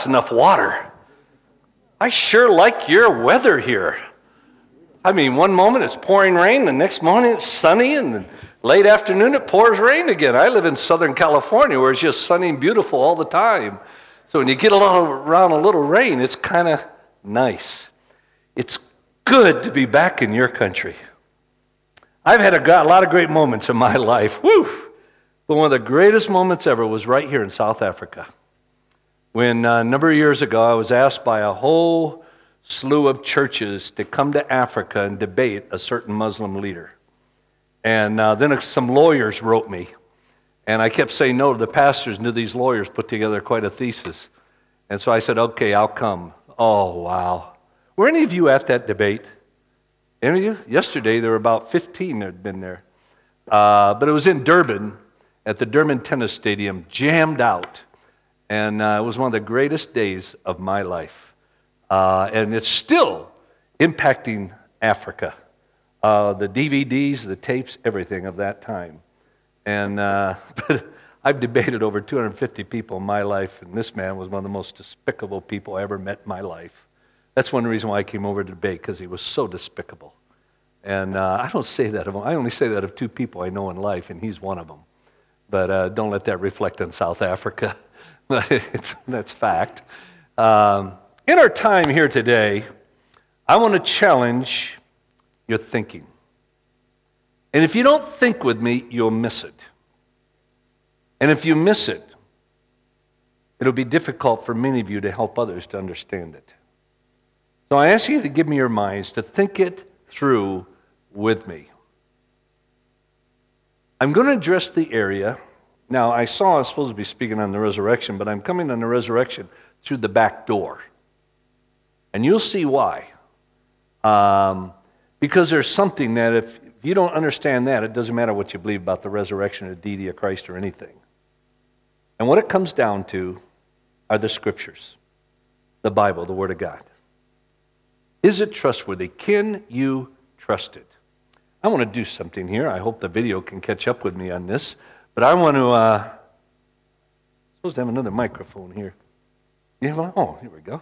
That's enough water. I sure like your weather here. I mean, one moment it's pouring rain, the next morning it's sunny, and late afternoon it pours rain again. I live in Southern California where it's just sunny and beautiful all the time. So when you get around a little rain, it's kind of nice. It's good to be back in your country. I've had a, a lot of great moments in my life. Woo! But one of the greatest moments ever was right here in South Africa when uh, a number of years ago I was asked by a whole slew of churches to come to Africa and debate a certain Muslim leader. And uh, then some lawyers wrote me, and I kept saying no the pastors, and these lawyers put together quite a thesis. And so I said, okay, I'll come. Oh, wow. Were any of you at that debate? Any of you? Yesterday, there were about 15 that had been there. Uh, but it was in Durban, at the Durban Tennis Stadium, jammed out. And uh, it was one of the greatest days of my life. Uh, and it's still impacting Africa. Uh, the DVDs, the tapes, everything of that time. And uh, but I've debated over 250 people in my life, and this man was one of the most despicable people I ever met in my life. That's one reason why I came over to debate, because he was so despicable. And uh, I don't say that of him. I only say that of two people I know in life, and he's one of them. But uh, don't let that reflect on South Africa. that's fact. Um, in our time here today, I want to challenge your thinking. And if you don't think with me, you'll miss it. And if you miss it, it'll be difficult for many of you to help others to understand it. So I ask you to give me your minds to think it through with me. I'm going to address the area now, I saw I was supposed to be speaking on the resurrection, but I'm coming on the resurrection through the back door. And you'll see why. Um, because there's something that if, you don't understand that, it doesn't matter what you believe about the resurrection or deity of Christ or anything. And what it comes down to are the scriptures, the Bible, the Word of God. Is it trustworthy? Can you trust it? I want to do something here. I hope the video can catch up with me on this. But I want to, uh, supposed to have another microphone here. You have one? Oh, here we go.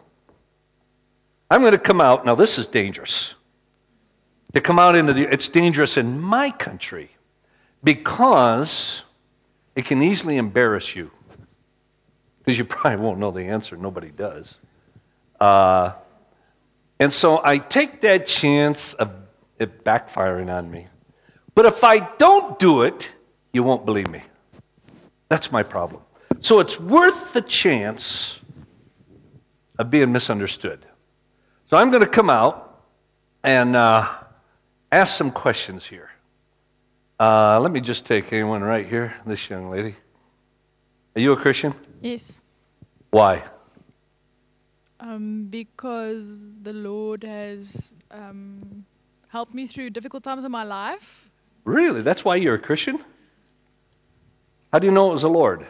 I'm going to come out. Now, this is dangerous. To come out into the, it's dangerous in my country because it can easily embarrass you. Because you probably won't know the answer. Nobody does. Uh, and so I take that chance of it backfiring on me. But if I don't do it, you won't believe me. That's my problem. So it's worth the chance of being misunderstood. So I'm going to come out and uh, ask some questions here. Uh, let me just take anyone right here, this young lady. Are you a Christian? Yes. Why? Um, because the Lord has um, helped me through difficult times in my life. Really? That's why you're a Christian? How do you know it was the Lord?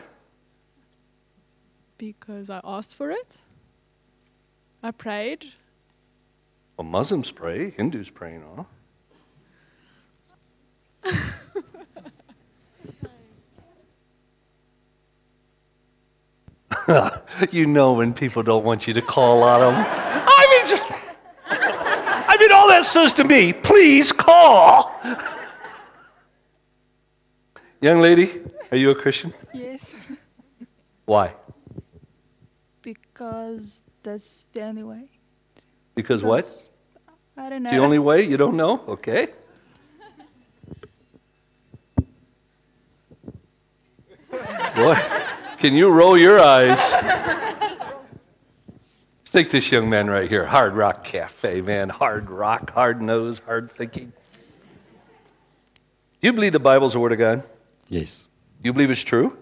Because I asked for it. I prayed. Well, Muslims pray, Hindus pray, no? you know when people don't want you to call on them. I mean, just. I mean, all that says to me, please call. Young lady, are you a Christian? Yes, Why? because that's the only way. Because what? I don't know. The only way? You don't know? Okay. Boy, can you roll your eyes? Let's take this young man right here. Hard Rock Cafe, man. Hard rock, hard nose, hard thinking. Do you believe the Bible's the Word of God? Yes. Do you believe it's true?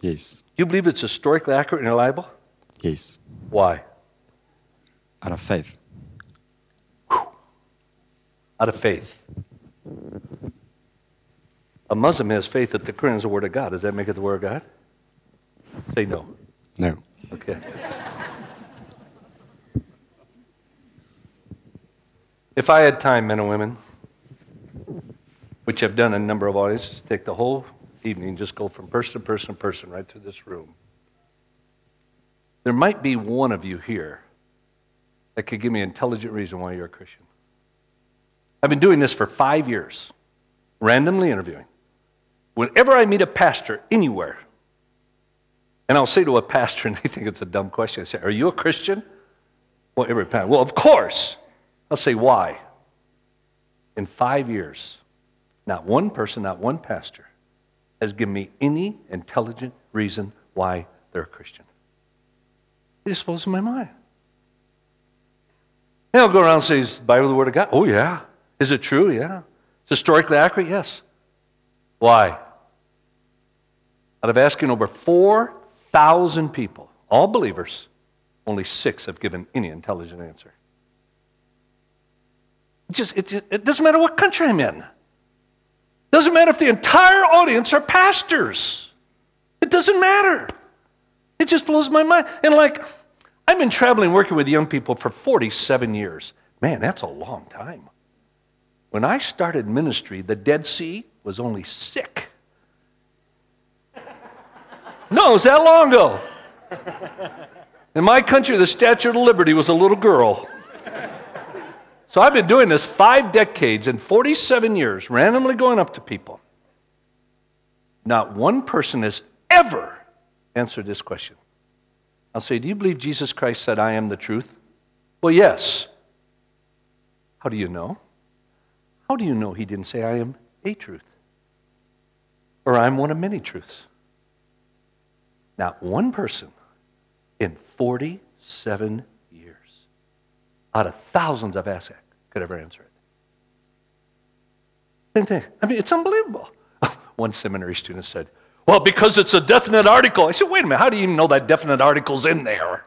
Yes. Do you believe it's historically accurate and reliable? Yes. Why? Out of faith. Out of faith. A Muslim has faith that the Quran is the Word of God. Does that make it the Word of God? Say no. No. Okay. If I had time, men and women, which I've done in a number of audiences, take the whole evening, just go from person to person to person right through this room. there might be one of you here that could give me an intelligent reason why you're a Christian. I've been doing this for five years, randomly interviewing. Whenever I meet a pastor anywhere, and I'll say to a pastor, and they think it's a dumb question, I say, Are you a Christian? Well, every pastor, well, of course. I'll say, Why? In five years, not one person, not one pastor has given me any intelligent reason why they're a Christian. It just blows my mind. And I'll go around and say, Is the Bible the Word of God? Oh, yeah. Is it true? Yeah. It's historically accurate? Yes. Why? Out of asking over 4,000 people, all believers, only six have given any intelligent answer. It, just, it, it doesn't matter what country I'm in. Doesn't matter if the entire audience are pastors. It doesn't matter. It just blows my mind. And like, I've been traveling working with young people for 47 years. Man, that's a long time. When I started ministry, the Dead Sea was only sick. No, it was that long ago. In my country, the Statue of Liberty was a little girl. So I've been doing this five decades and 47 years, randomly going up to people. Not one person has ever answered this question. I'll say, Do you believe Jesus Christ said, I am the truth? Well, yes. How do you know? How do you know he didn't say, I am a truth? Or I'm one of many truths? Not one person in 47 years out of thousands I've asked could ever answer it. Same thing. I mean, it's unbelievable. One seminary student said, Well, because it's a definite article. I said, Wait a minute, how do you even know that definite article's in there?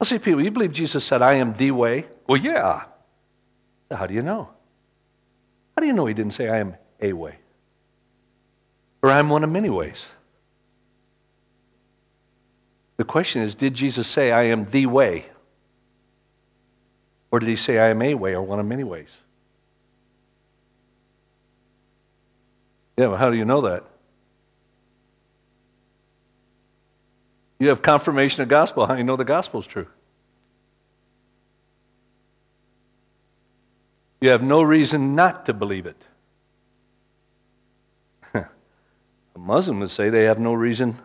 I'll say, people, you believe Jesus said, I am the way? Well, yeah. How do you know? How do you know he didn't say, I am a way? Or I'm one of many ways? The question is, did Jesus say, I am the way? Or did he say, I am a way or one of many ways? Yeah, well, how do you know that? You have confirmation of gospel. How do you know the gospel is true? You have no reason not to believe it. A Muslim would say they have no reason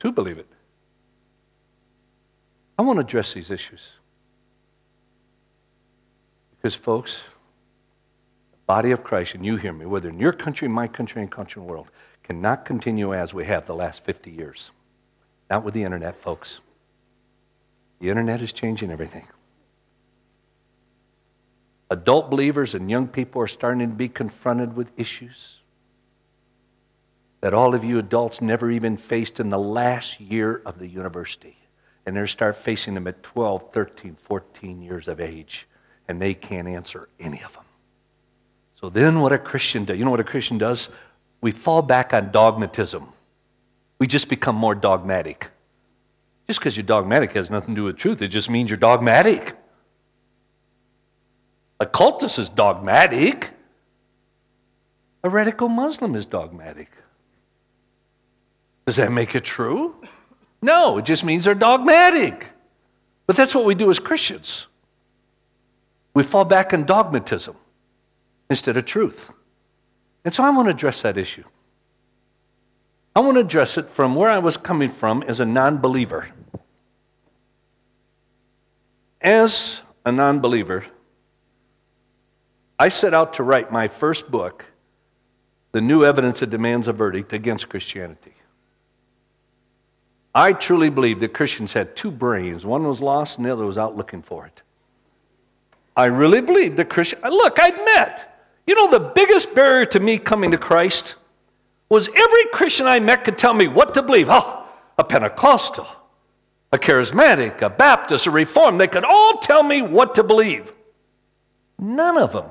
to believe it. I want to address these issues. Because, folks, the body of Christ, and you hear me, whether in your country, my country, and country and world, cannot continue as we have the last 50 years. Not with the internet, folks. The internet is changing everything. Adult believers and young people are starting to be confronted with issues that all of you adults never even faced in the last year of the university. And they're start facing them at 12, 13, 14 years of age, and they can't answer any of them. So then what a Christian does, you know what a Christian does? We fall back on dogmatism. We just become more dogmatic. Just because you're dogmatic has nothing to do with truth, it just means you're dogmatic. A cultist is dogmatic. A radical Muslim is dogmatic. Does that make it true? No, it just means they're dogmatic. But that's what we do as Christians. We fall back on dogmatism instead of truth. And so I want to address that issue. I want to address it from where I was coming from as a non believer. As a non believer, I set out to write my first book, The New Evidence That Demands a Verdict Against Christianity. I truly believe that Christians had two brains. One was lost and the other was out looking for it. I really believe that Christian. Look, I admit, you know, the biggest barrier to me coming to Christ was every Christian I met could tell me what to believe. Oh, a Pentecostal, a charismatic, a Baptist, a Reformed. They could all tell me what to believe. None of them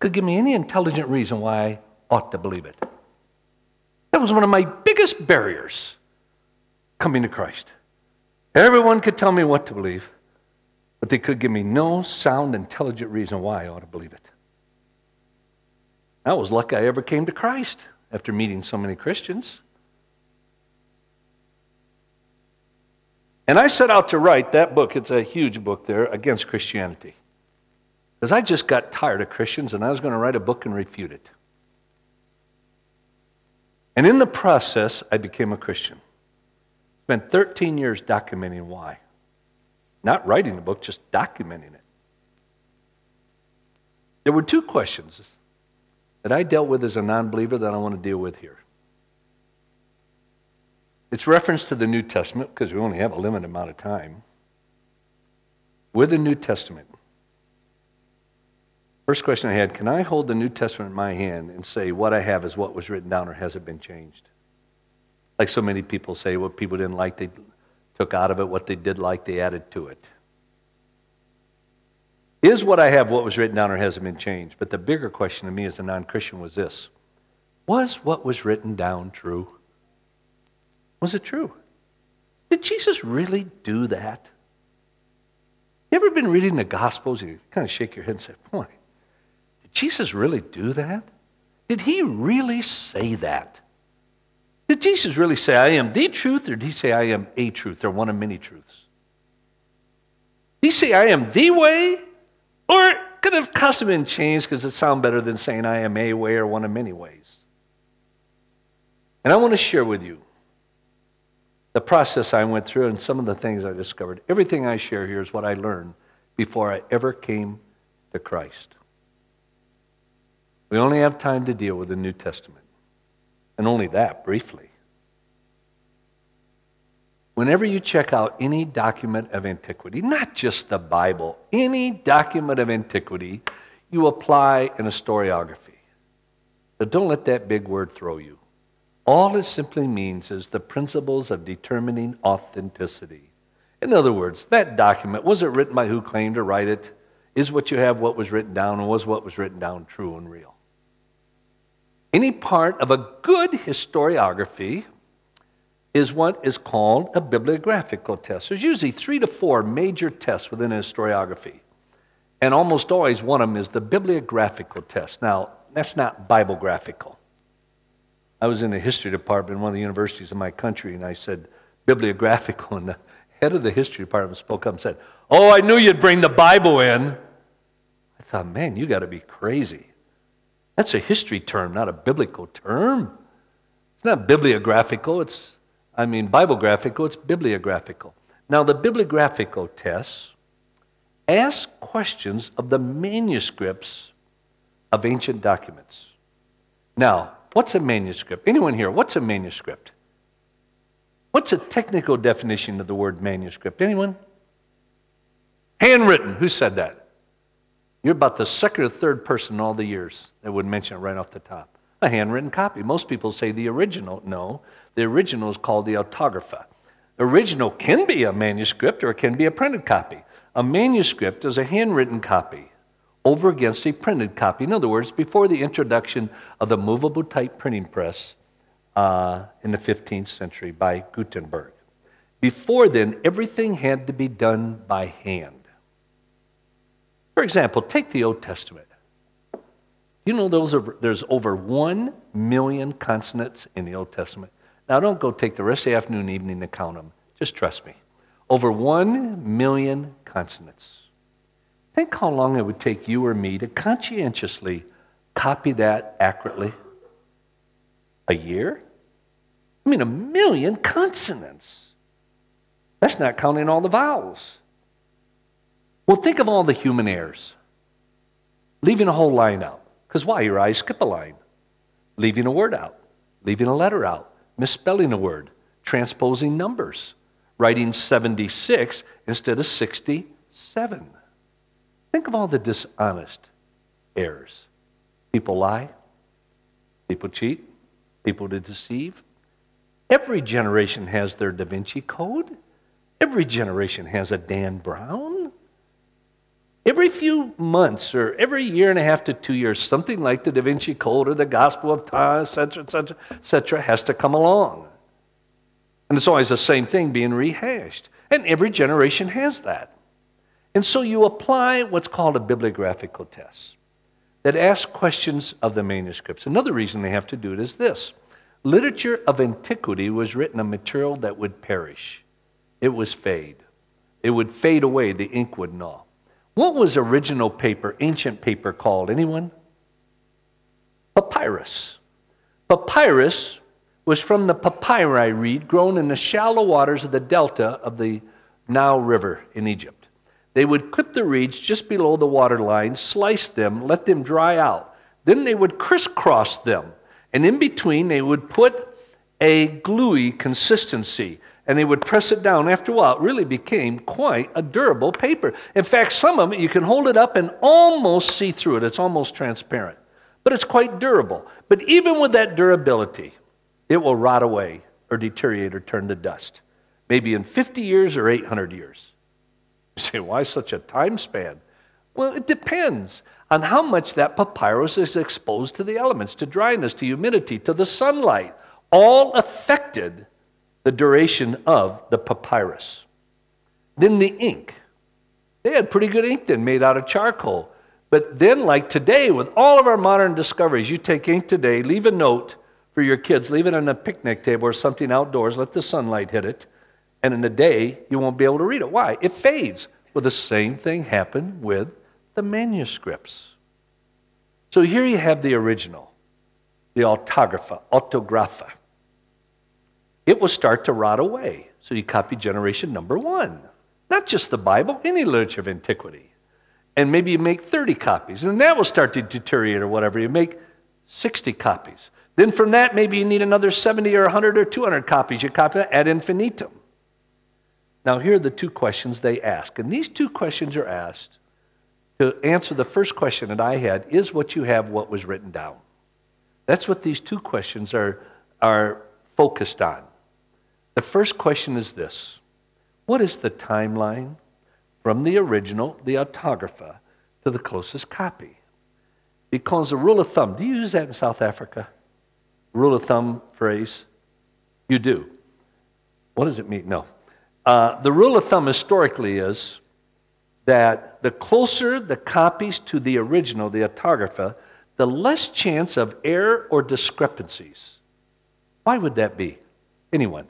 could give me any intelligent reason why I ought to believe it. That was one of my biggest barriers coming to Christ. Everyone could tell me what to believe, but they could give me no sound, intelligent reason why I ought to believe it. I was lucky I ever came to Christ after meeting so many Christians. And I set out to write that book, it's a huge book there, against Christianity. Because I just got tired of Christians and I was going to write a book and refute it. And in the process, I became a Christian. Spent 13 years documenting why. Not writing the book, just documenting it. There were two questions that I dealt with as a non believer that I want to deal with here. It's reference to the New Testament because we only have a limited amount of time. With the New Testament, first question I had can I hold the New Testament in my hand and say what I have is what was written down or has it been changed? Like so many people say, what people didn't like, they took out of it. What they did like, they added to it. Is what I have what was written down or has it been changed? But the bigger question to me as a non Christian was this Was what was written down true? Was it true? Did Jesus really do that? You ever been reading the Gospels? You kind of shake your head and say, Boy, did Jesus really do that? Did he really say that? Did Jesus really say, I am the truth, or did he say, I am a truth, or one of many truths? Did he say, I am the way, or could have custom and changed because it sounds better than saying, I am a way or one of many ways? And I want to share with you the process I went through and some of the things I discovered. Everything I share here is what I learned before I ever came to Christ. We only have time to deal with the New Testament, and only that briefly. Whenever you check out any document of antiquity, not just the Bible, any document of antiquity, you apply an historiography. But don't let that big word throw you. All it simply means is the principles of determining authenticity. In other words, that document, was it written by who claimed to write it? Is what you have what was written down, and was what was written down true and real? Any part of a good historiography is what is called a bibliographical test. There's usually three to four major tests within a historiography. And almost always one of them is the bibliographical test. Now, that's not Biblegraphical. I was in the history department in one of the universities in my country, and I said bibliographical, and the head of the history department spoke up and said, Oh, I knew you'd bring the Bible in. I thought, man, you got to be crazy. That's a history term, not a biblical term. It's not bibliographical, it's, I mean, Biblegraphical, it's bibliographical. Now, the bibliographical tests ask questions of the manuscripts of ancient documents. Now, what's a manuscript? Anyone here, what's a manuscript? What's a technical definition of the word manuscript? Anyone? Handwritten. Who said that? You're about the second or third person in all the years that would mention it right off the top. A handwritten copy. Most people say the original. No, the original is called the autographa. Original can be a manuscript or it can be a printed copy. A manuscript is a handwritten copy over against a printed copy. In other words, before the introduction of the movable type printing press uh, in the 15th century by Gutenberg. Before then, everything had to be done by hand. For example, take the Old Testament. You know those are, there's over one million consonants in the Old Testament. Now, don't go take the rest of the afternoon and evening to count them. Just trust me. Over one million consonants. Think how long it would take you or me to conscientiously copy that accurately. A year? I mean, a million consonants. That's not counting all the vowels. Well, think of all the human errors. Leaving a whole line out. Because why? Your eyes skip a line. Leaving a word out. Leaving a letter out. Misspelling a word. Transposing numbers. Writing 76 instead of 67. Think of all the dishonest errors. People lie. People cheat. People to deceive. Every generation has their Da Vinci Code. Every generation has a Dan Brown. Every few months or every year and a half to two years, something like the Da Vinci Code or the Gospel of Thomas, etc., etc., etc., has to come along. And it's always the same thing being rehashed. And every generation has that. And so you apply what's called a bibliographical test that asks questions of the manuscripts. Another reason they have to do it is this literature of antiquity was written a material that would perish. it was fade. It would fade away, the ink would gnaw. What was original paper, ancient paper called? Anyone? Papyrus. Papyrus was from the papyri reed grown in the shallow waters of the delta of the Nile River in Egypt. They would clip the reeds just below the water line, slice them, let them dry out. Then they would crisscross them, and in between they would put a gluey consistency and they would press it down. After a while, it really became quite a durable paper. In fact, some of it you can hold it up and almost see through it, it's almost transparent, but it's quite durable. But even with that durability, it will rot away or deteriorate or turn to dust, maybe in 50 years or 800 years. You say, why such a time span? Well, it depends on how much that papyrus is exposed to the elements, to dryness, to humidity, to the sunlight. All affected the duration of the papyrus. Then the ink. They had pretty good ink then made out of charcoal. But then, like today, with all of our modern discoveries, you take ink today, leave a note for your kids, leave it on a picnic table or something outdoors, let the sunlight hit it, and in a day, you won't be able to read it. Why? It fades. Well, the same thing happened with the manuscripts. So here you have the original, the autographa, autographa it will start to rot away. So you copy generation number one. Not just the Bible, any literature of antiquity. And maybe you make 30 copies, and that will start to deteriorate or whatever. You make 60 copies. Then from that, maybe you need another 70 or 100 or 200 copies. You copy that ad infinitum. Now, here are the two questions they ask. And these two questions are asked to answer the first question that I had is what you have what was written down? That's what these two questions are, are focused on. The first question is this What is the timeline from the original, the autographa, to the closest copy? Because the rule of thumb, do you use that in South Africa? Rule of thumb phrase? You do. What does it mean? No. Uh, the rule of thumb historically is that the closer the copies to the original, the autographa, the less chance of error or discrepancies. Why would that be? Anyone?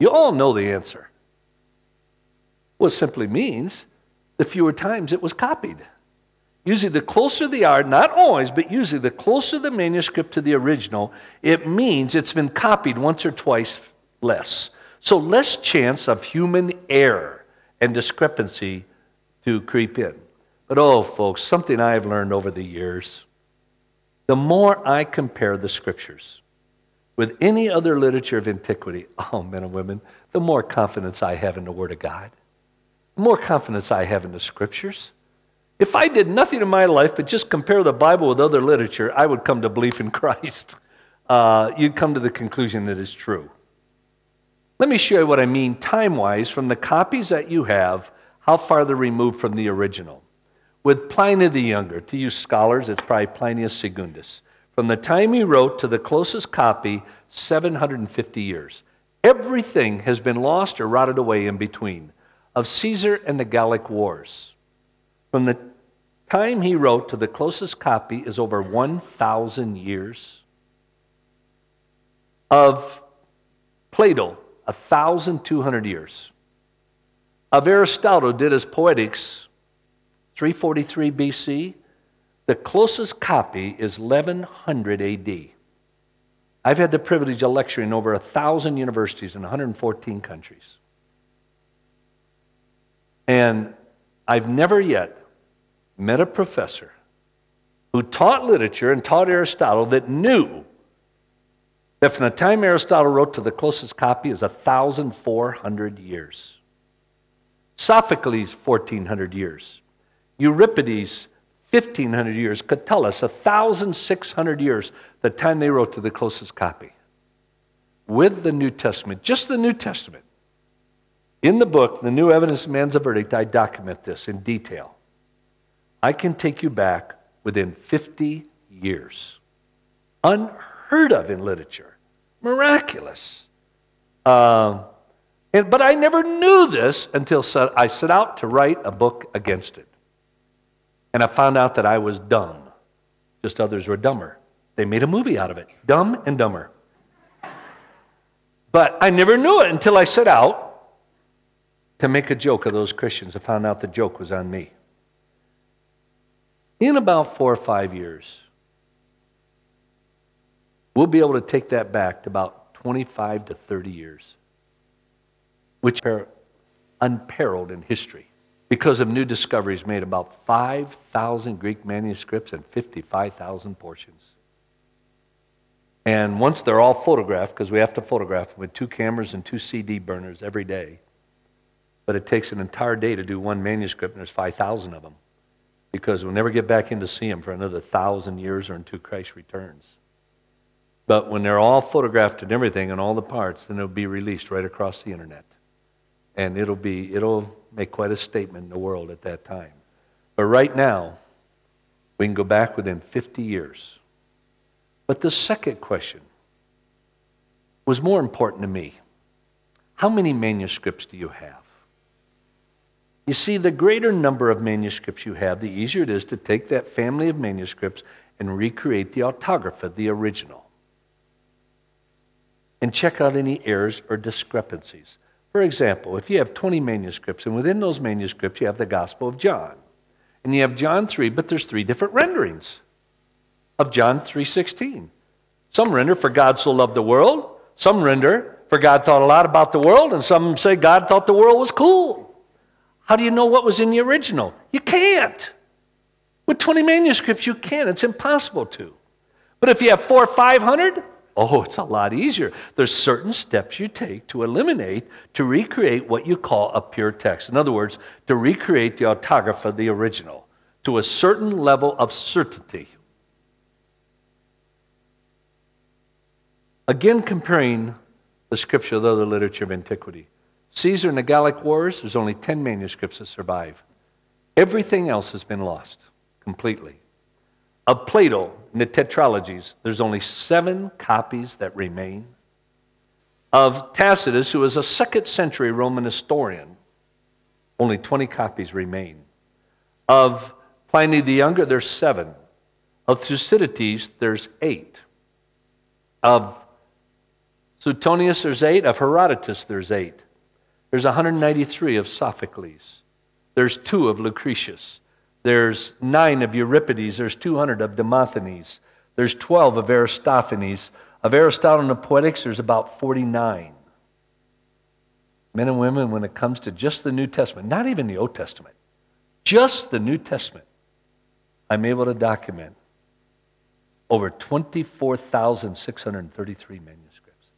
You all know the answer. What it simply means the fewer times it was copied. Usually, the closer they are, not always, but usually the closer the manuscript to the original, it means it's been copied once or twice less. So, less chance of human error and discrepancy to creep in. But oh, folks, something I've learned over the years the more I compare the scriptures, with any other literature of antiquity, oh, men and women, the more confidence I have in the Word of God, the more confidence I have in the Scriptures. If I did nothing in my life but just compare the Bible with other literature, I would come to belief in Christ. Uh, you'd come to the conclusion that it's true. Let me show you what I mean time wise from the copies that you have, how far they're removed from the original. With Pliny the Younger, to you scholars, it's probably Plinius Secundus. From the time he wrote to the closest copy, 750 years. Everything has been lost or rotted away in between of Caesar and the Gallic Wars. From the time he wrote to the closest copy is over 1,000 years. Of Plato, 1,200 years. Of Aristotle did his Poetics, 343 BC, the closest copy is 1100 AD. I've had the privilege of lecturing over a thousand universities in 114 countries. And I've never yet met a professor who taught literature and taught Aristotle that knew that from the time Aristotle wrote to the closest copy is 1,400 years. Sophocles, 1,400 years. Euripides, 1,500 years. Catullus, 1,600 years, the time they wrote to the closest copy. With the New Testament, just the New Testament. In the book, The New Evidence Demands a Verdict, I document this in detail. I can take you back within 50 years. Unheard of in literature. Miraculous. Uh, and, but I never knew this until I set out to write a book against it. And I found out that I was dumb. Just others were dumber. They made a movie out of it Dumb and Dumber. But I never knew it until I set out to make a joke of those Christians. I found out the joke was on me. In about four or five years, we'll be able to take that back to about 25 to 30 years, which are unparalleled in history because of new discoveries made about 5,000 Greek manuscripts and 55,000 portions. And once they're all photographed, because we have to photograph them with two cameras and two CD burners every day, but it takes an entire day to do one manuscript, and there's 5,000 of them, because we'll never get back in to see them for another thousand years or until Christ returns. But when they're all photographed and everything and all the parts, then it'll be released right across the internet. And it'll be it'll make quite a statement in the world at that time. But right now, we can go back within 50 years. But the second question was more important to me. How many manuscripts do you have? You see, the greater number of manuscripts you have, the easier it is to take that family of manuscripts and recreate the autographa, the original, and check out any errors or discrepancies. For example, if you have 20 manuscripts, and within those manuscripts you have the Gospel of John, and you have John 3, but there's three different renderings of John 3:16. Some render for God so loved the world, some render for God thought a lot about the world, and some say God thought the world was cool. How do you know what was in the original? You can't. With 20 manuscripts, you can't. It's impossible to. But if you have four or 500, oh, it's a lot easier. There's certain steps you take to eliminate, to recreate what you call a pure text. In other words, to recreate the autographa, the original, to a certain level of certainty. Again, comparing the scripture with other literature of antiquity. Caesar and the Gallic Wars, there's only 10 manuscripts that survive. Everything else has been lost completely. Of Plato and the tetralogies, there's only seven copies that remain. Of Tacitus, who was a second century Roman historian, only 20 copies remain. Of Pliny the Younger, there's seven. Of Thucydides, there's eight. Of Suetonius, there's eight. Of Herodotus, there's eight. There's 193 of Sophocles. There's two of Lucretius. There's nine of Euripides. There's 200 of Demosthenes. There's 12 of Aristophanes. Of Aristotle and the Poetics, there's about 49. Men and women, when it comes to just the New Testament, not even the Old Testament, just the New Testament, I'm able to document over 24,633 manuscripts.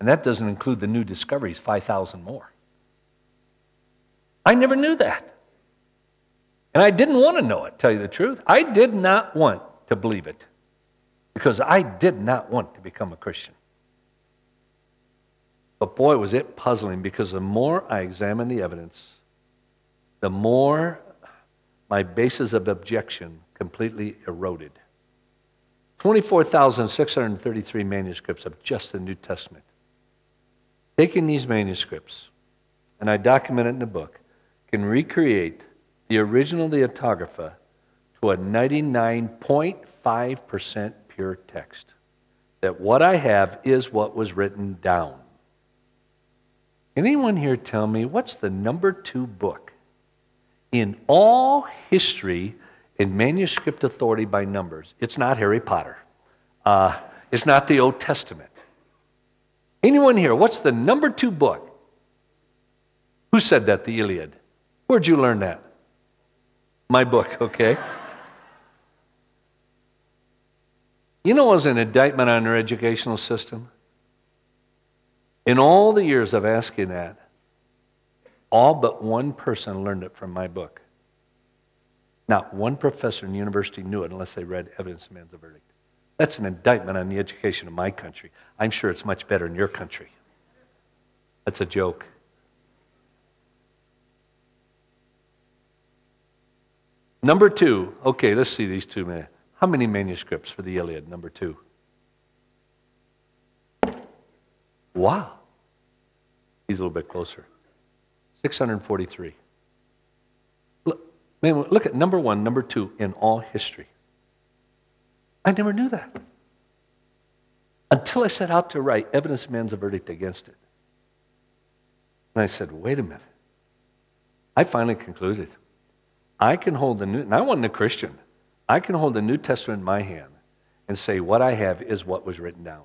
And that doesn't include the new discoveries, 5,000 more. I never knew that. And I didn't want to know it, tell you the truth. I did not want to believe it because I did not want to become a Christian. But boy, was it puzzling because the more I examined the evidence, the more my basis of objection completely eroded. 24,633 manuscripts of just the New Testament. Taking these manuscripts, and I document it in the book, can recreate the original the Autographa to a 99.5% pure text. That what I have is what was written down. Anyone here tell me what's the number two book in all history in manuscript authority by numbers? It's not Harry Potter. Uh, it's not the Old Testament. Anyone here, what's the number two book? Who said that? The Iliad. Where'd you learn that? My book, okay? You know, as an indictment on our educational system, in all the years of asking that, all but one person learned it from my book. Not one professor in university knew it unless they read Evidence Demands a Verdict. That's an indictment on the education of my country. I'm sure it's much better in your country. That's a joke. Number two. Okay, let's see these two men. How many manuscripts for the Iliad? Number two. Wow. He's a little bit closer. 643. Look, man, look at number one, number two in all history. I never knew that. until I set out to write evidence demands a verdict against it. And I said, wait a minute. I finally concluded I can hold the New, and I wasn't a Christian, I can hold the New Testament in my hand and say, what I have is what was written down.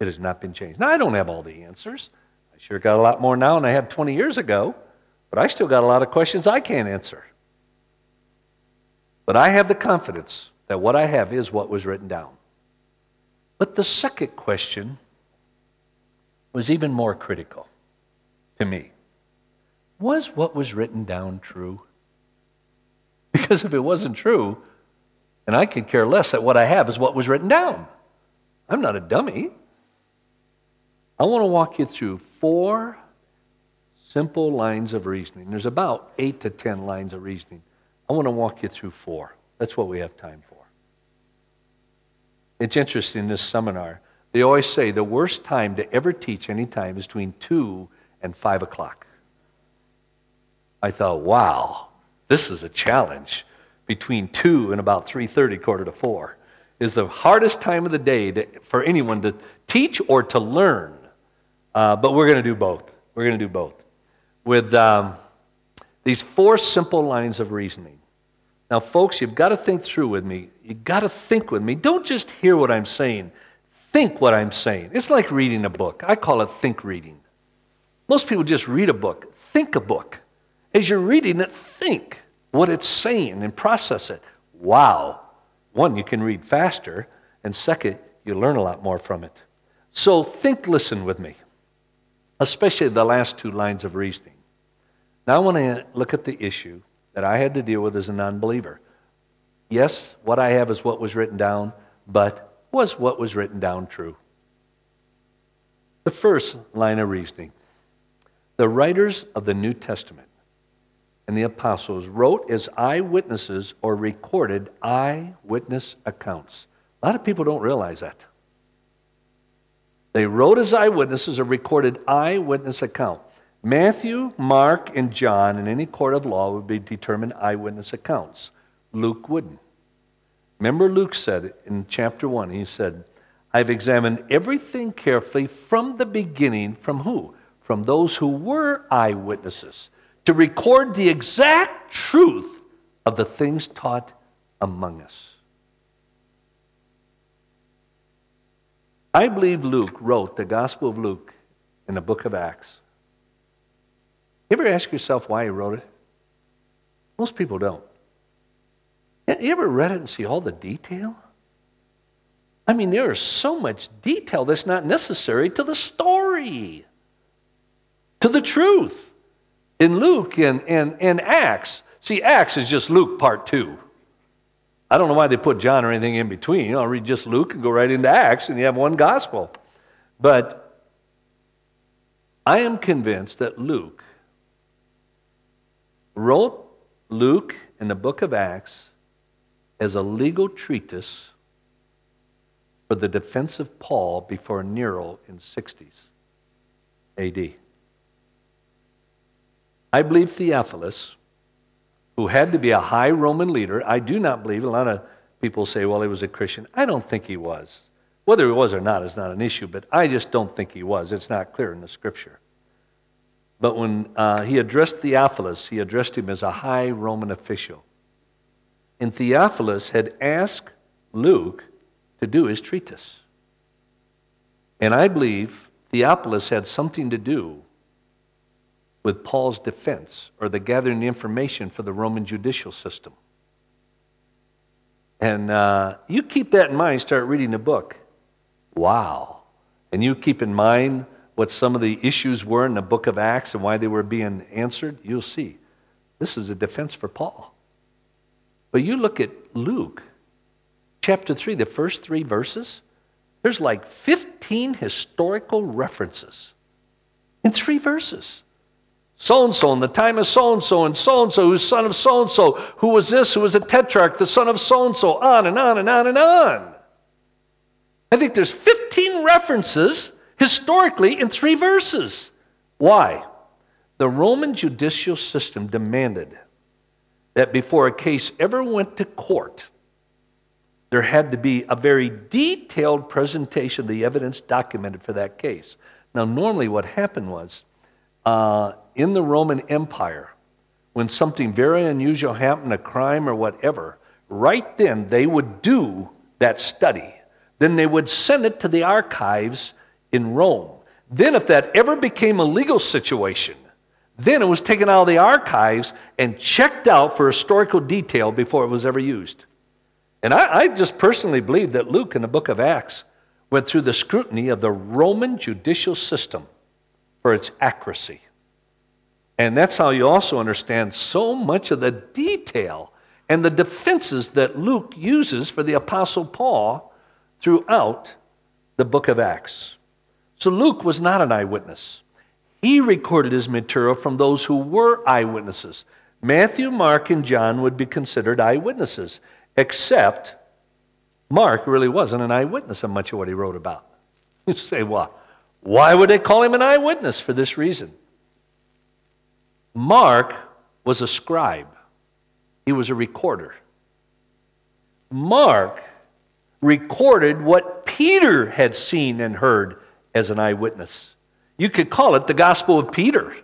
It has not been changed. Now, I don't have all the answers. I sure got a lot more now than I had 20 years ago, but I still got a lot of questions I can't answer. But I have the confidence that what I have is what was written down. But the second question was even more critical to me. Was what was written down true? Because if it wasn't true, and I could care less that what I have is what was written down. I'm not a dummy. I want to walk you through four simple lines of reasoning. There's about eight to ten lines of reasoning. I want to walk you through four. That's what we have time for. It's interesting, this seminar, they always say the worst time to ever teach any time is between 2 and 5 o'clock. I thought, wow, this is a challenge. Between 2 and about 3.30, quarter to 4, is the hardest time of the day to, for anyone to teach or to learn. Uh, but we're going to do both. We're going to do both. With um, these four simple lines of reasoning. Now, folks, you've got to think through with me. You've got to think with me. Don't just hear what I'm saying, think what I'm saying. It's like reading a book. I call it think reading. Most people just read a book, think a book. As you're reading it, think what it's saying and process it. Wow. One, you can read faster, and second, you learn a lot more from it. So think, listen with me, especially the last two lines of reasoning. Now I want to look at the issue that I had to deal with as a non believer. Yes, what I have is what was written down, but was what was written down true? The first line of reasoning the writers of the New Testament and the apostles wrote as eyewitnesses or recorded eyewitness accounts. A lot of people don't realize that. They wrote as eyewitnesses or recorded eyewitness account. Matthew, Mark, and John in any court of law would be determined eyewitness accounts. Luke wouldn't. Remember, Luke said in chapter 1, he said, I've examined everything carefully from the beginning. From who? From those who were eyewitnesses, to record the exact truth of the things taught among us. I believe Luke wrote the Gospel of Luke in the book of Acts you ever ask yourself why he wrote it? Most people don't. You ever read it and see all the detail? I mean, there is so much detail that's not necessary to the story, to the truth. In Luke and, and, and Acts, see, Acts is just Luke part two. I don't know why they put John or anything in between. You know, I'll read just Luke and go right into Acts, and you have one gospel. But I am convinced that Luke wrote Luke in the book of Acts as a legal treatise for the defense of Paul before Nero in 60s AD. I believe Theophilus, who had to be a high Roman leader, I do not believe, a lot of people say, well, he was a Christian. I don't think he was. Whether he was or not is not an issue, but I just don't think he was. It's not clear in the scripture. But when uh, he addressed Theophilus, he addressed him as a high Roman official. And Theophilus had asked Luke to do his treatise. And I believe Theophilus had something to do with Paul's defense or the gathering information for the Roman judicial system. And uh, you keep that in mind, start reading the book. Wow. And you keep in mind what some of the issues were in the book of Acts and why they were being answered, you'll see. This is a defense for Paul. But you look at Luke chapter 3, the first three verses, there's like 15 historical references in three verses. So and so, in the time of so and so, and so and so, who's son of so and so, who was this, who was a tetrarch, the son of so and so, on and on and on and on. I think there's 15 references historically in three verses. Why? The Roman judicial system demanded that before a case ever went to court, there had to be a very detailed presentation of the evidence documented for that case. Now, normally what happened was uh, in the Roman Empire, when something very unusual happened, a crime or whatever, right then they would do that study. Then they would send it to the archives in Rome. Then, if that ever became a legal situation, then it was taken out of the archives and checked out for historical detail before it was ever used. And I, I, just personally believe that Luke in the book of Acts went through the scrutiny of the Roman judicial system for its accuracy. And that's how you also understand so much of the detail and the defenses that Luke uses for the Apostle Paul throughout the book of Acts. So Luke was not an eyewitness. He recorded his material from those who were eyewitnesses. Matthew, Mark, and John would be considered eyewitnesses, except Mark really wasn't an eyewitness of much of what he wrote about. You say, well, why would they call him an eyewitness? For this reason Mark was a scribe, he was a recorder. Mark recorded what Peter had seen and heard as an eyewitness. You could call it the Gospel of Peter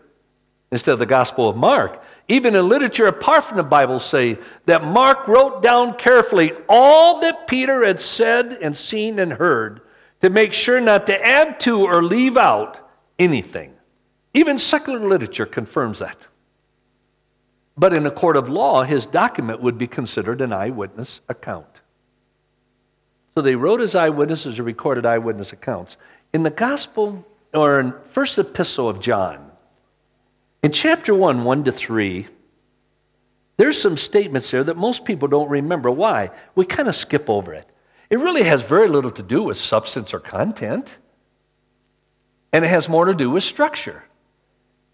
instead of the Gospel of Mark. Even in literature apart from the Bible say that Mark wrote down carefully all that Peter had said and seen and heard to make sure not to add to or leave out anything. Even secular literature confirms that. But in a court of law, his document would be considered an eyewitness account. So they wrote as eyewitnesses or recorded eyewitness accounts. In the Gospel, or in First Epistle of John, in chapter 1, 1 to 3, there's some statements there that most people don't remember. Why? We kind of skip over it. It really has very little to do with substance or content, and it has more to do with structure.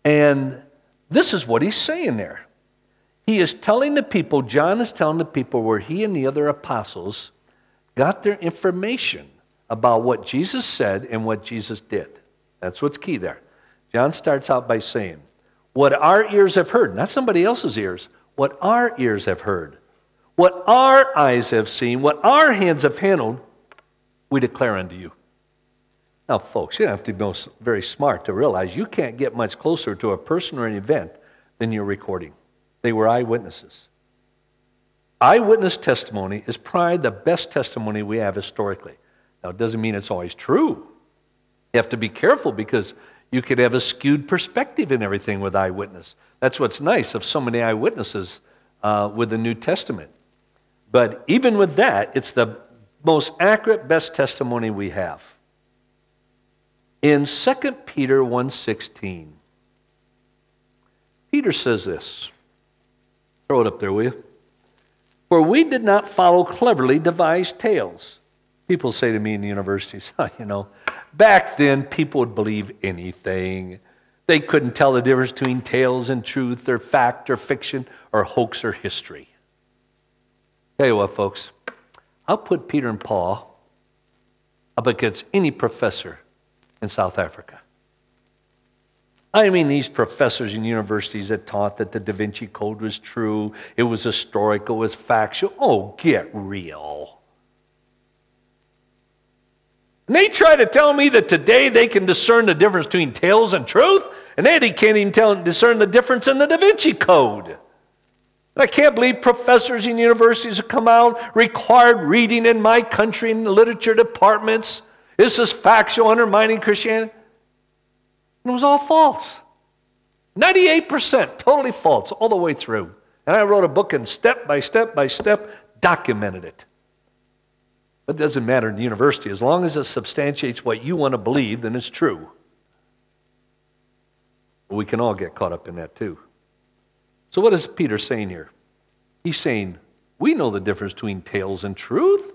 And this is what he's saying there. He is telling the people, John is telling the people where he and the other apostles got their information about what Jesus said and what Jesus did. That's what's key there. John starts out by saying, What our ears have heard, not somebody else's ears, what our ears have heard, what our eyes have seen, what our hands have handled, we declare unto you. Now, folks, you don't have to be very smart to realize you can't get much closer to a person or an event than you're recording. They were eyewitnesses. Eyewitness testimony is probably the best testimony we have historically. Now, it doesn't mean it's always true. You have to be careful because you could have a skewed perspective in everything with eyewitness. That's what's nice of so many eyewitnesses uh, with the New Testament. But even with that, it's the most accurate, best testimony we have. In 2 Peter 1.16, Peter says this. Throw it up there, will you? For we did not follow cleverly devised tales. People say to me in the universities, you know, back then people would believe anything. They couldn't tell the difference between tales and truth, or fact or fiction, or hoax or history. Tell you what, folks, I'll put Peter and Paul up against any professor in South Africa. I mean, these professors in universities that taught that the Da Vinci Code was true, it was historical, it was factual. Oh, get real. And they try to tell me that today they can discern the difference between tales and truth, and they can't even tell, discern the difference in the Da Vinci Code. I can't believe professors in universities have come out, required reading in my country in the literature departments. This is factual, undermining Christianity. And it was all false. 98% totally false all the way through. And I wrote a book and step by step by step documented it. But it doesn't matter in university. As long as it substantiates what you want to believe, then it's true. we can all get caught up in that too. So, what is Peter saying here? He's saying, We know the difference between tales and truth.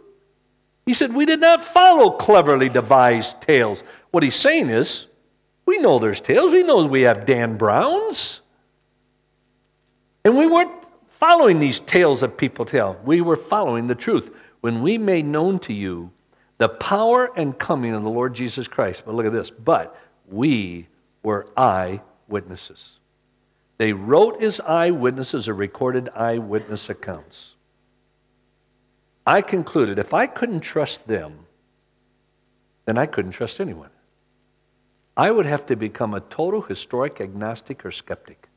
He said, We did not follow cleverly devised tales. What he's saying is, We know there's tales. We know we have Dan Browns. And we weren't following these tales that people tell. We were following the truth. When we made known to you the power and coming of the Lord Jesus Christ. But look at this. But we were eyewitnesses. They wrote as eyewitnesses or recorded eyewitness accounts. I concluded if I couldn't trust them, then I couldn't trust anyone. I would have to become a total historic agnostic or skeptic.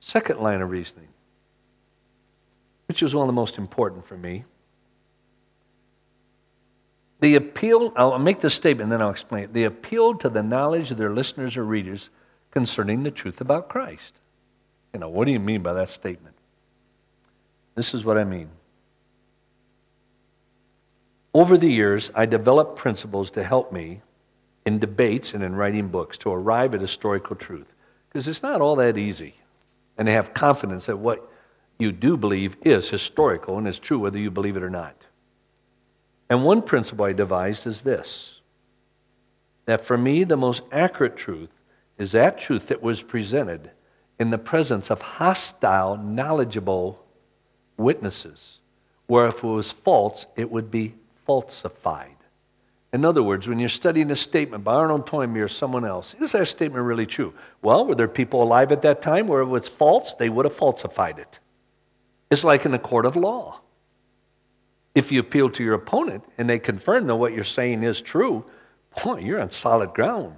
Second line of reasoning, which was one of the most important for me. The appeal, I'll make this statement and then I'll explain it. The appeal to the knowledge of their listeners or readers concerning the truth about Christ. You know, what do you mean by that statement? This is what I mean. Over the years, I developed principles to help me in debates and in writing books to arrive at historical truth. Because it's not all that easy. And to have confidence that what you do believe is historical and is true whether you believe it or not. And one principle I devised is this that for me, the most accurate truth is that truth that was presented in the presence of hostile, knowledgeable witnesses, where if it was false, it would be falsified. In other words, when you're studying a statement by Arnold Toynbee or someone else, is that statement really true? Well, were there people alive at that time where it was false? They would have falsified it. It's like in a court of law. If you appeal to your opponent and they confirm that what you're saying is true, boy, you're on solid ground.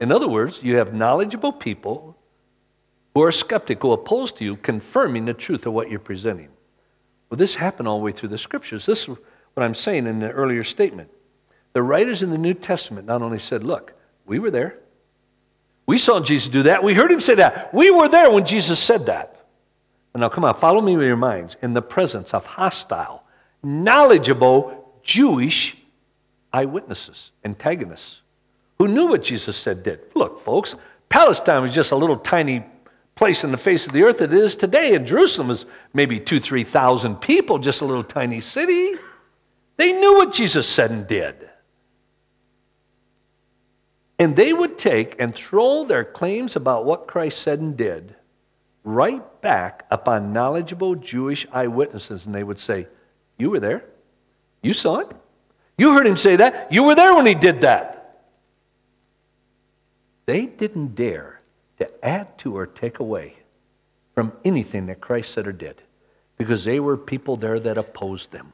In other words, you have knowledgeable people who are skeptical, opposed to you, confirming the truth of what you're presenting. Well, this happened all the way through the scriptures. This is what I'm saying in the earlier statement. The writers in the New Testament not only said, Look, we were there. We saw Jesus do that. We heard him say that. We were there when Jesus said that. And now, come on, follow me with your minds. In the presence of hostile, knowledgeable Jewish eyewitnesses, antagonists, who knew what Jesus said did. Look, folks, Palestine was just a little tiny place in the face of the earth that it is today, and Jerusalem is maybe two, three thousand people, just a little tiny city. They knew what Jesus said and did. And they would take and throw their claims about what Christ said and did right back upon knowledgeable Jewish eyewitnesses. And they would say, You were there. You saw it. You heard him say that. You were there when he did that. They didn't dare to add to or take away from anything that Christ said or did because they were people there that opposed them,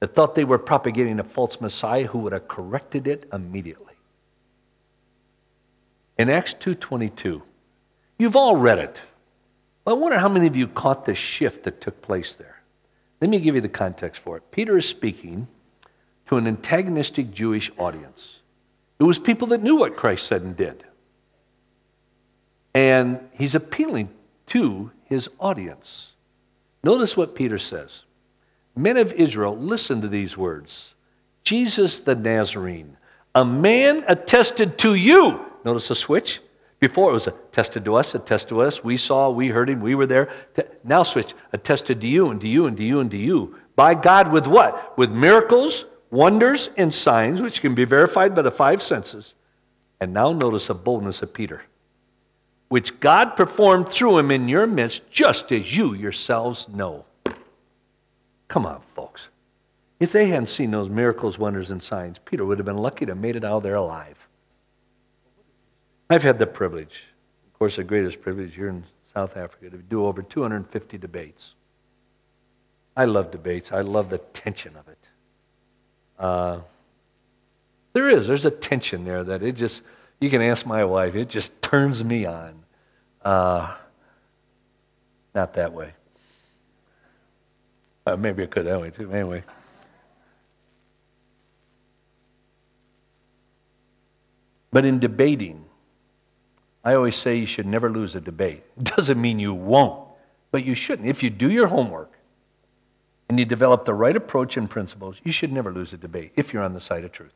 that thought they were propagating a false Messiah who would have corrected it immediately. In Acts 2:22, you've all read it. I wonder how many of you caught the shift that took place there. Let me give you the context for it. Peter is speaking to an antagonistic Jewish audience. It was people that knew what Christ said and did. And he's appealing to his audience. Notice what Peter says Men of Israel, listen to these words Jesus the Nazarene, a man attested to you. Notice the switch. Before it was attested to us, attested to us. We saw, we heard him, we were there. Now switch, attested to you and to you and to you and to you. By God with what? With miracles, wonders, and signs, which can be verified by the five senses. And now notice the boldness of Peter, which God performed through him in your midst, just as you yourselves know. Come on, folks. If they hadn't seen those miracles, wonders, and signs, Peter would have been lucky to have made it out there alive. I've had the privilege, of course, the greatest privilege here in South Africa, to do over 250 debates. I love debates. I love the tension of it. Uh, there is. There's a tension there that it just, you can ask my wife, it just turns me on. Uh, not that way. Uh, maybe I could that way too. Anyway. But in debating, I always say you should never lose a debate. It doesn't mean you won't, but you shouldn't. If you do your homework and you develop the right approach and principles, you should never lose a debate if you're on the side of truth.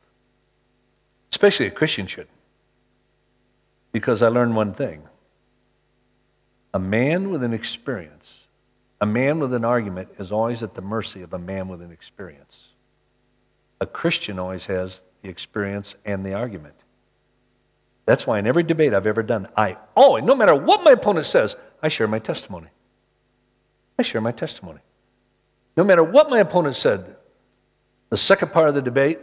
Especially a Christian should. Because I learned one thing a man with an experience, a man with an argument is always at the mercy of a man with an experience. A Christian always has the experience and the argument. That's why in every debate I've ever done, I always, no matter what my opponent says, I share my testimony. I share my testimony. No matter what my opponent said, the second part of the debate,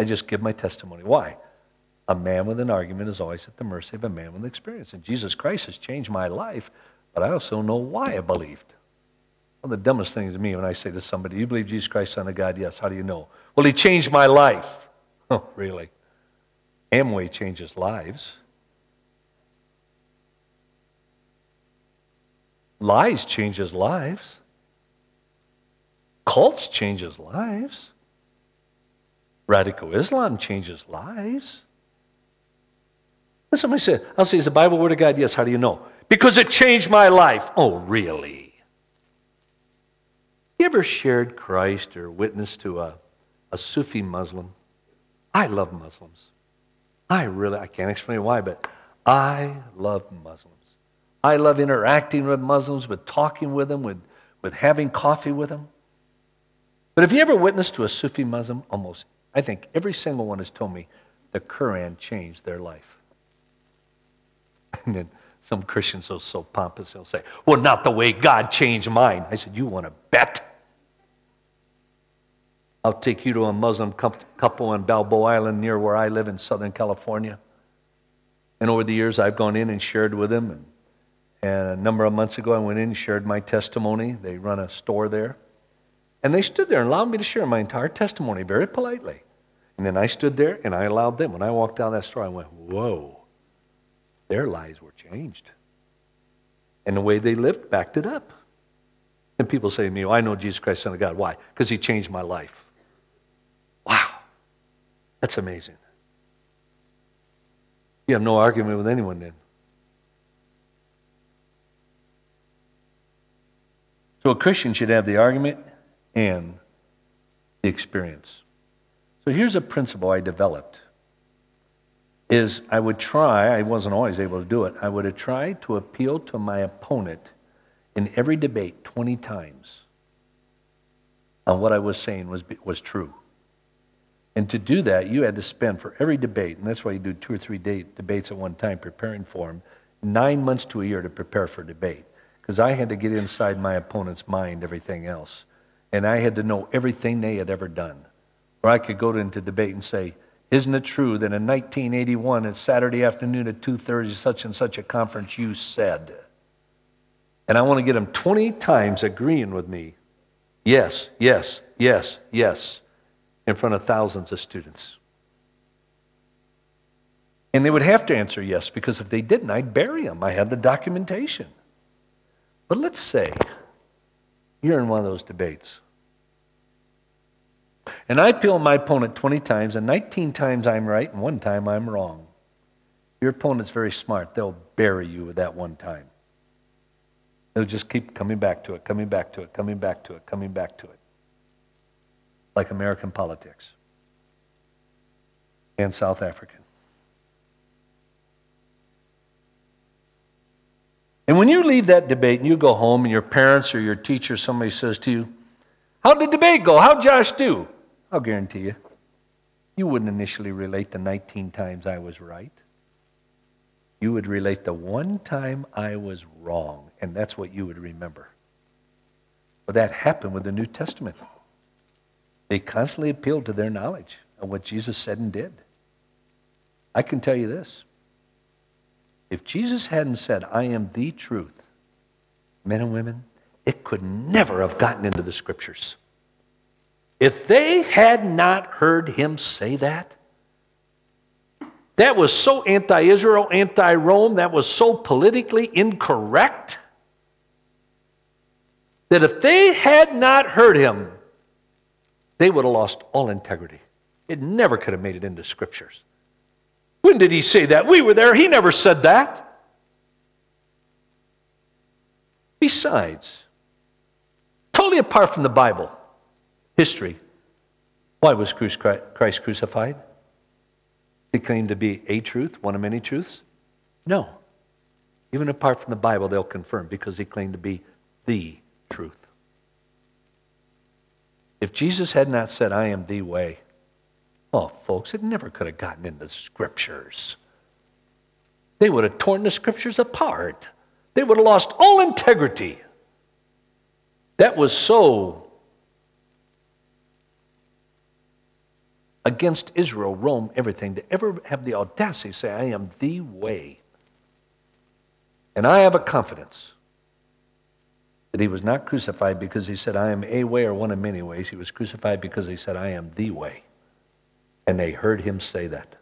I just give my testimony. Why? A man with an argument is always at the mercy of a man with experience. And Jesus Christ has changed my life, but I also know why I believed. One of the dumbest things to me when I say to somebody, You believe Jesus Christ, Son of God? Yes. How do you know? Well, he changed my life. Oh, really? Amway changes lives. Lies changes lives. Cults changes lives. Radical Islam changes lives. And somebody said, I'll say, is the Bible Word of God? Yes. How do you know? Because it changed my life. Oh, really? You ever shared Christ or witnessed to a, a Sufi Muslim? I love Muslims. I really, I can't explain why, but I love Muslims. I love interacting with Muslims, with talking with them, with, with having coffee with them. But have you ever witnessed to a Sufi Muslim? Almost, I think every single one has told me the Quran changed their life. And then some Christians are so pompous, they'll say, Well, not the way God changed mine. I said, You want to bet? I'll take you to a Muslim couple on Balboa Island near where I live in Southern California. And over the years, I've gone in and shared with them. And, and a number of months ago, I went in and shared my testimony. They run a store there. And they stood there and allowed me to share my entire testimony very politely. And then I stood there and I allowed them. When I walked of that store, I went, Whoa, their lives were changed. And the way they lived backed it up. And people say to me, well, I know Jesus Christ, Son of God. Why? Because he changed my life. Wow. That's amazing. You have no argument with anyone then. So a Christian should have the argument and the experience. So here's a principle I developed is I would try, I wasn't always able to do it, I would tried to appeal to my opponent in every debate 20 times on what I was saying was, was true. And to do that, you had to spend for every debate, and that's why you do two or three day, debates at one time preparing for them, nine months to a year to prepare for debate. Because I had to get inside my opponent's mind, everything else. And I had to know everything they had ever done. Or I could go into debate and say, Isn't it true that in 1981, at Saturday afternoon at 2.30, such and such a conference, you said? And I want to get them 20 times agreeing with me. Yes, yes, yes, yes in front of thousands of students. And they would have to answer yes, because if they didn't, I'd bury them. I had the documentation. But let's say you're in one of those debates. And I peel my opponent 20 times, and 19 times I'm right, and one time I'm wrong. Your opponent's very smart. They'll bury you with that one time. They'll just keep coming back to it, coming back to it, coming back to it, coming back to it like American politics and South African. And when you leave that debate and you go home and your parents or your teacher, somebody says to you, How'd the debate go? How'd Josh do? I'll guarantee you, you wouldn't initially relate the 19 times I was right. You would relate the one time I was wrong, and that's what you would remember. But that happened with the New Testament. They constantly appealed to their knowledge of what Jesus said and did. I can tell you this. If Jesus hadn't said, I am the truth, men and women, it could never have gotten into the scriptures. If they had not heard him say that, that was so anti Israel, anti Rome, that was so politically incorrect, that if they had not heard him, they would have lost all integrity. It never could have made it into scriptures. When did he say that? We were there. He never said that. Besides, totally apart from the Bible, history, why was Christ crucified? He claimed to be a truth, one of many truths? No. Even apart from the Bible, they'll confirm because he claimed to be the truth. If Jesus had not said, I am the way, oh, folks, it never could have gotten in the scriptures. They would have torn the scriptures apart. They would have lost all integrity. That was so against Israel, Rome, everything, to ever have the audacity say, I am the way. And I have a confidence That he was not crucified because he said, I am a way or one of many ways. He was crucified because he said, I am the way. And they heard him say that.